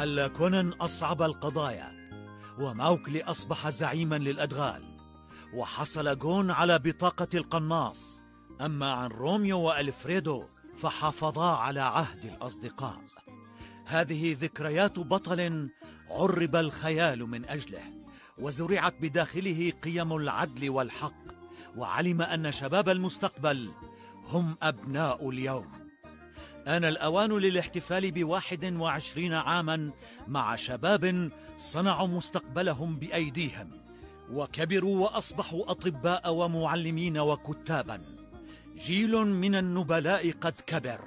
حل كونان أصعب القضايا وماوكلي أصبح زعيما للأدغال وحصل جون على بطاقة القناص. أما عن روميو وألفريدو فحافظا على عهد الأصدقاء. هذه ذكريات بطل عرب الخيال من أجله وزرعت بداخله قيم العدل والحق وعلم أن شباب المستقبل هم أبناء اليوم. آن الأوان للاحتفال بواحد وعشرين عاما مع شباب صنعوا مستقبلهم بأيديهم وكبروا وأصبحوا أطباء ومعلمين وكتابا. جيل من النبلاء قد كبر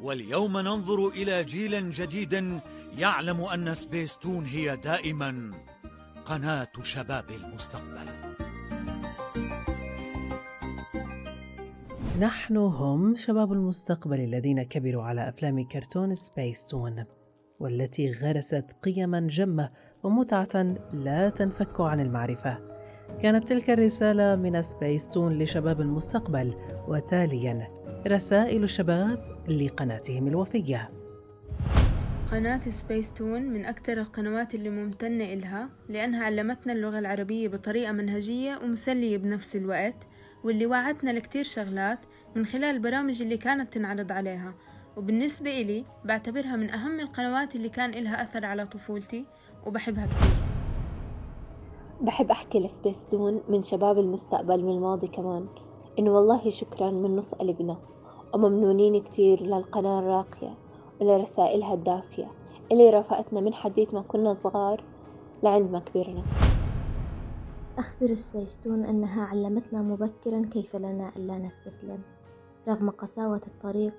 واليوم ننظر إلى جيل جديد يعلم أن سبيستون هي دائما قناة شباب المستقبل. نحن هم شباب المستقبل الذين كبروا على أفلام كرتون سبيس تون والتي غرست قيما جمة ومتعة لا تنفك عن المعرفة. كانت تلك الرسالة من سبيس تون لشباب المستقبل وتاليا رسائل الشباب لقناتهم الوفية. قناة سبيس تون من أكثر القنوات اللي ممتنة إلها لأنها علمتنا اللغة العربية بطريقة منهجية ومسلية بنفس الوقت. واللي وعدتنا لكتير شغلات من خلال البرامج اللي كانت تنعرض عليها. وبالنسبة إلي بعتبرها من أهم القنوات اللي كان إلها أثر على طفولتي وبحبها كتير. بحب أحكي لسبيس دون من شباب المستقبل من الماضي كمان. إنه والله شكرا من نص قلبنا. وممنونين كتير للقناة الراقية ولرسائلها الدافية. اللي رافقتنا من حديث ما كنا صغار لعند ما كبرنا. أخبر سبيستون أنها علمتنا مبكرا كيف لنا ألا نستسلم رغم قساوة الطريق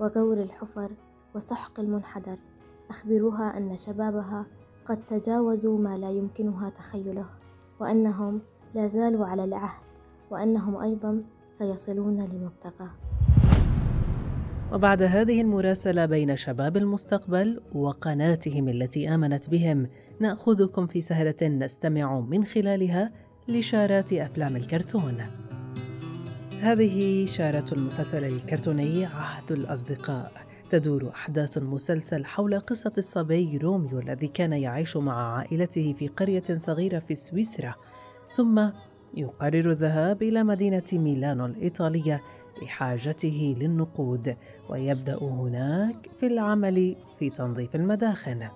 وغور الحفر وسحق المنحدر. أخبروها أن شبابها قد تجاوزوا ما لا يمكنها تخيله وأنهم لا زالوا على العهد وأنهم أيضا سيصلون للمبتغى وبعد هذه المراسلة بين شباب المستقبل وقناتهم التي آمنت بهم نأخذكم في سهرة نستمع من خلالها لشارات أفلام الكرتون. هذه شارة المسلسل الكرتوني عهد الأصدقاء. تدور أحداث المسلسل حول قصة الصبي روميو الذي كان يعيش مع عائلته في قرية صغيرة في سويسرا ثم يقرر الذهاب إلى مدينة ميلانو الإيطالية لحاجته للنقود ويبدأ هناك في العمل في تنظيف المداخن.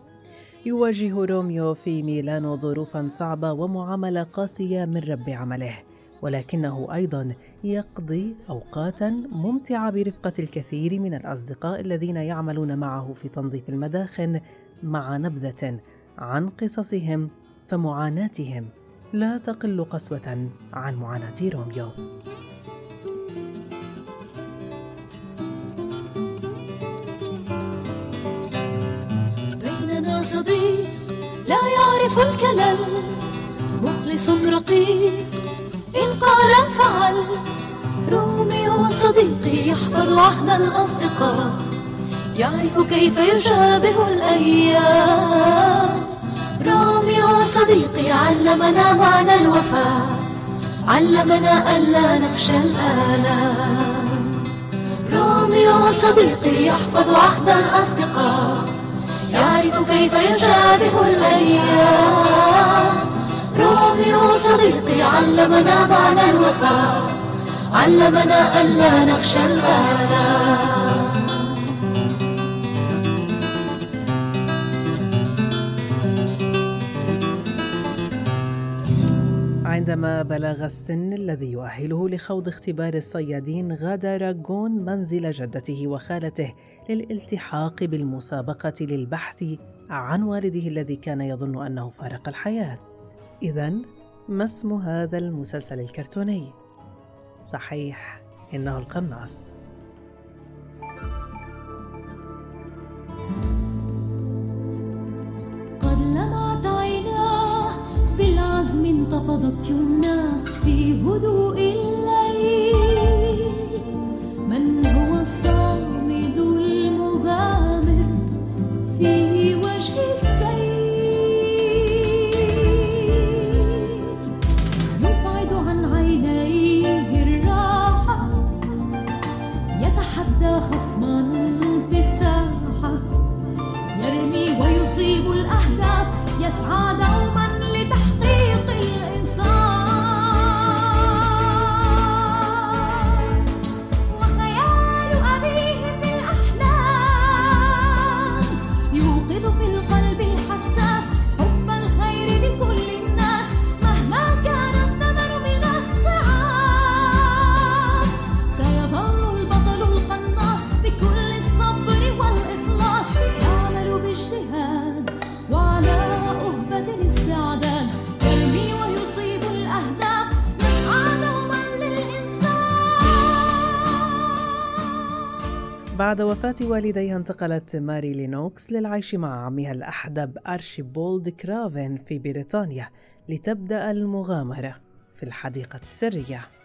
يواجه روميو في ميلانو ظروفا صعبة ومعاملة قاسية من رب عمله ولكنه أيضا يقضي أوقاتا ممتعة برفقة الكثير من الأصدقاء الذين يعملون معه في تنظيف المداخن مع نبذة عن قصصهم فمعاناتهم لا تقل قسوة عن معاناة روميو. صديق لا يعرف الكلل. مخلص رقيق إن قال فعل. روميو صديقي يحفظ عهد الأصدقاء. يعرف كيف يشابه الأيام. روميو صديقي علمنا معنى الوفاء. علمنا ألا نخشى الآلام. روميو صديقي يحفظ عهد الأصدقاء. يعرف كيف يشابه الأيام. روميو صديقي علمنا معنى الوفاء. علمنا ألا نخشى الآلام. عندما بلغ السن الذي يؤهله لخوض اختبار الصيادين غادر جون منزل جدته وخالته للالتحاق بالمسابقة للبحث عن والده الذي كان يظن أنه فارق الحياة. إذا ما اسم هذا المسلسل الكرتوني؟ صحيح إنه القناص. انتفضت يمناه في هدوء الليل بعد وفاة والديها انتقلت ماري لينوكس للعيش مع عمها الأحدب أرشيبولد كرافن في بريطانيا لتبدأ المغامرة في الحديقة السرية.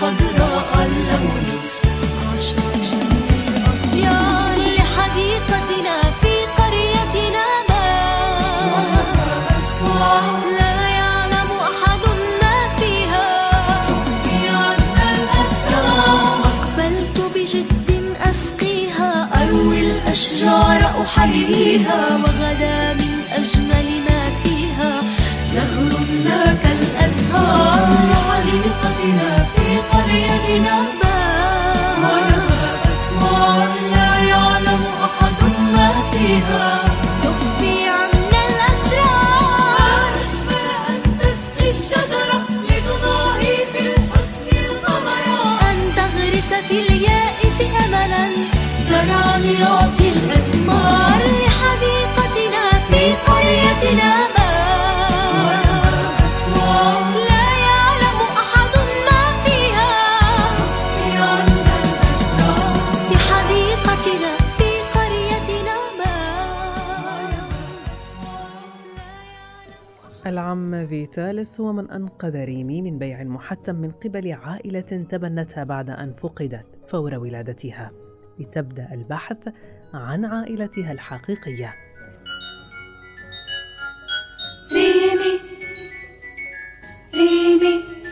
خضراء اللون عشاشا للأطيار لحديقتنا في قريتنا لا يعلم أحد ما فيها. أقبلت بجد أسقيها. أروي الأشجار أحييها. وغدا فيتالس هو من أنقذ ريمي من بيع محتم من قبل عائلة تبنتها بعد أن فقدت فور ولادتها. لتبدأ البحث عن عائلتها الحقيقية. ريمي ريمي.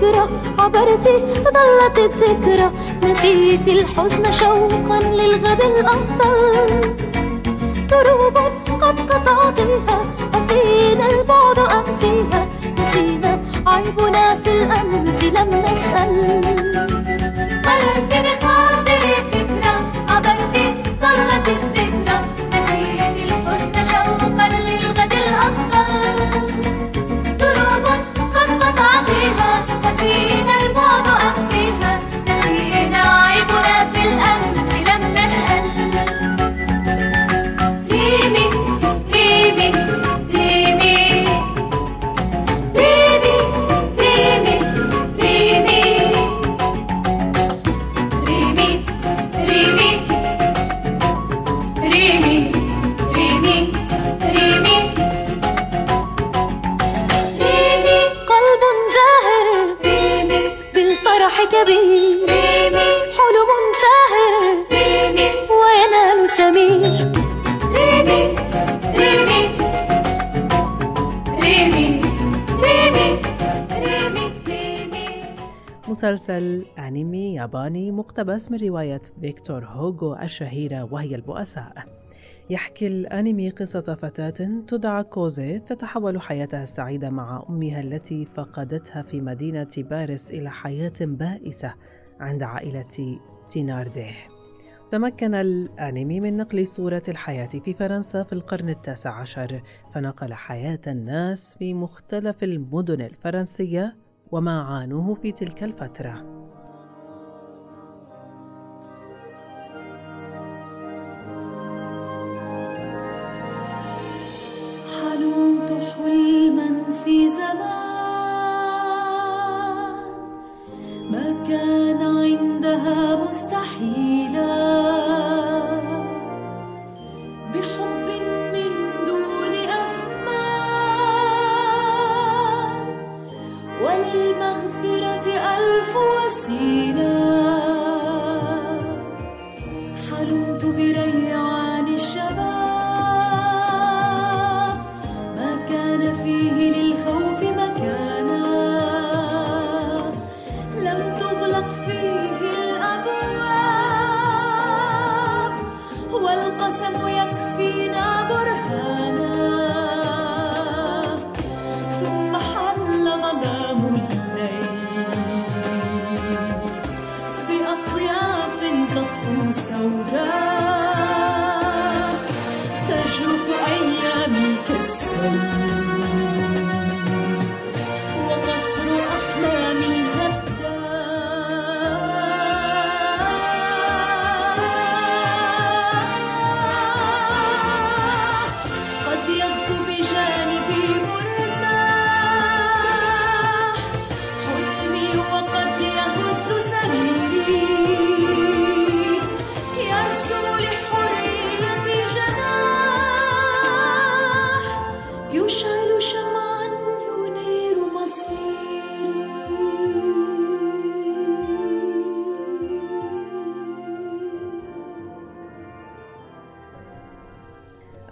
بخاطري فكرة عبرت ظلت الذكرى. نسيت الحزن شوقا للغد الأفضل. دروب قد قطعتها أفينا البعد أم فيها نسينا عيبنا في الأمس لم نسأل. مررت بخاطري فكرة عبرت ظلت الذكرى. ريمي حلم ساهر وينال سمير. ريمي ريمي ريمي ريمي ريمي مسلسل أنمي ياباني مقتبس من رواية فيكتور هوغو الشهيرة وهي البؤساء. يحكي الأنمي قصة فتاة تدعى كوزي تتحول حياتها السعيدة مع أمها التي فقدتها في مدينة باريس إلى حياة بائسة عند عائلة تينارديه. تمكن الأنمي من نقل صورة الحياة في فرنسا في القرن التاسع عشر فنقل حياة الناس في مختلف المدن الفرنسية وما عانوه في تلك الفترة.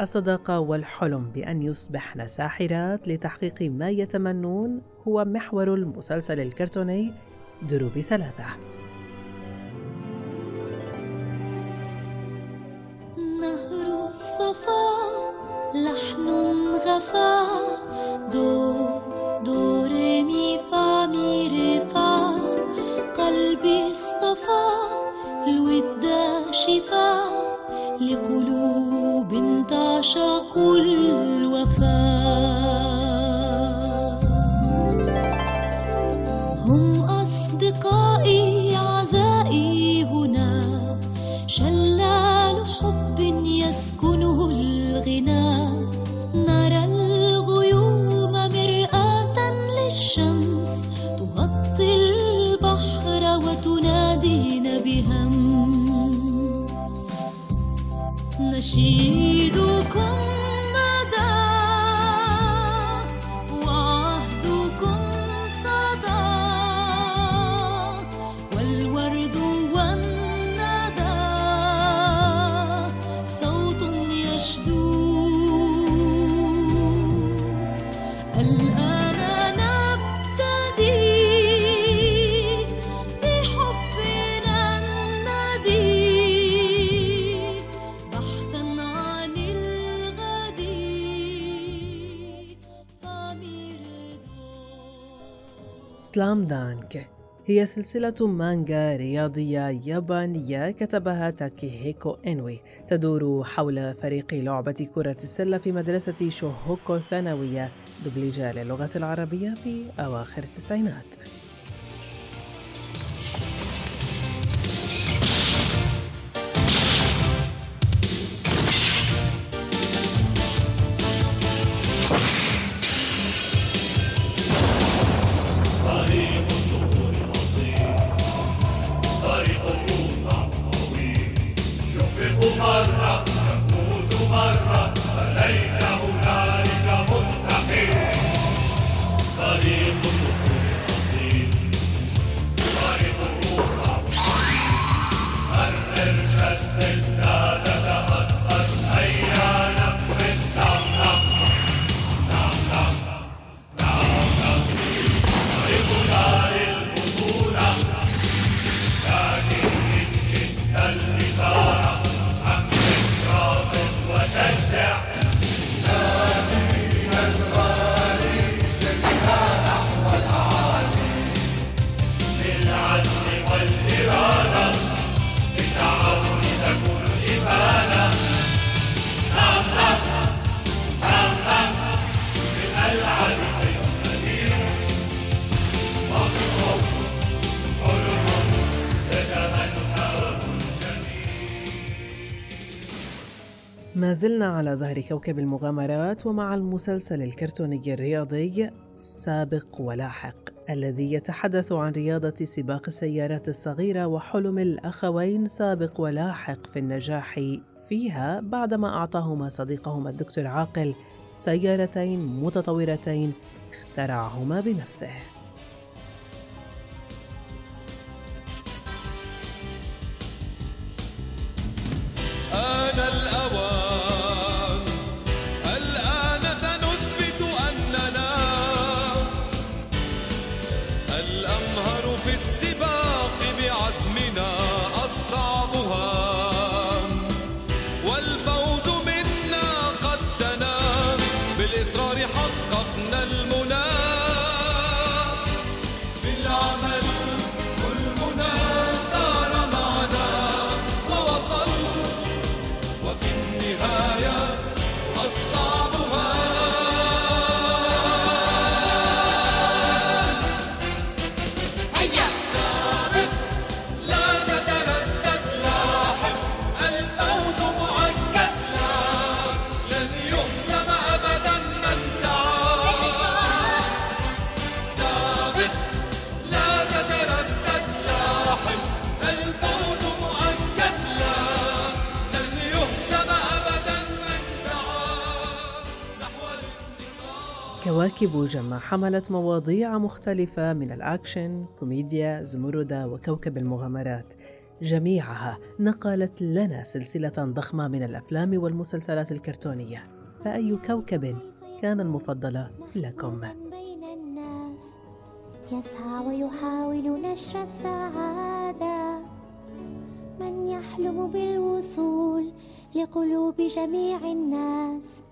الصداقة والحلم بأن يصبحن ساحرات لتحقيق ما يتمنون هو محور المسلسل الكرتوني دروب ثلاثة. نهر الصفا لحن غفا دو دو ري مي فا مي ري فا قلبي اصطفى الود شفا لقلوب تعشق الوفاء هم أصدقائي أعزائي هنا. شلال حب يسكنه الغنى. نرى الغيوم مرآة للشمس. تغطي البحر وتنادينا بهمس نشيدكم سلام دانك. هي سلسلة مانجا رياضية يابانية كتبها تاكيهيكو إنوي. تدور حول فريق لعبة كرة السلة في مدرسة شوهوكو الثانوية دبلجة للغة العربية في أواخر التسعينات. ما زلنا على ظهر كوكب المغامرات ومع المسلسل الكرتوني الرياضي سابق ولاحق الذي يتحدث عن رياضة سباق السيارات الصغيرة وحلم الأخوين سابق ولاحق في النجاح فيها بعدما أعطاهما صديقهما الدكتور عاقل سيارتين متطورتين اخترعهما بنفسه. كواكب جمع حملت مواضيع مختلفة من الأكشن، كوميديا، زمردة وكوكب المغامرات. جميعها نقلت لنا سلسلة ضخمة من الأفلام والمسلسلات الكرتونية. فأي كوكب كان المفضل لكم؟ بين الناس يسعى ويحاول نشر السعادة. من يحلم بالوصول لقلوب جميع الناس.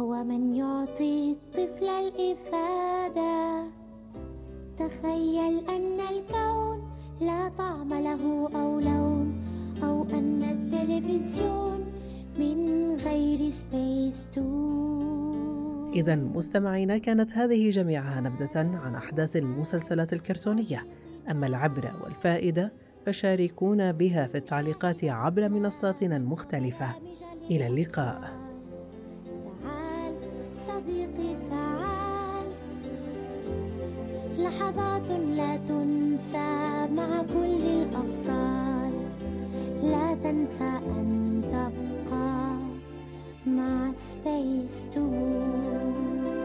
هو من يعطي الطفل الإفادة. تخيل أن الكون لا طعم له أو لون أو أن التلفزيون من غير سبيس تون. إذا مستمعينا كانت هذه جميعها نبذة عن أحداث المسلسلات الكرتونية. أما العبرة والفائدة فشاركونا بها في التعليقات عبر منصاتنا المختلفة. إلى اللقاء. صديقي تعال. لحظات لا تنسى مع كل الأبطال. لا تنسى أن تبقى مع سبيس تون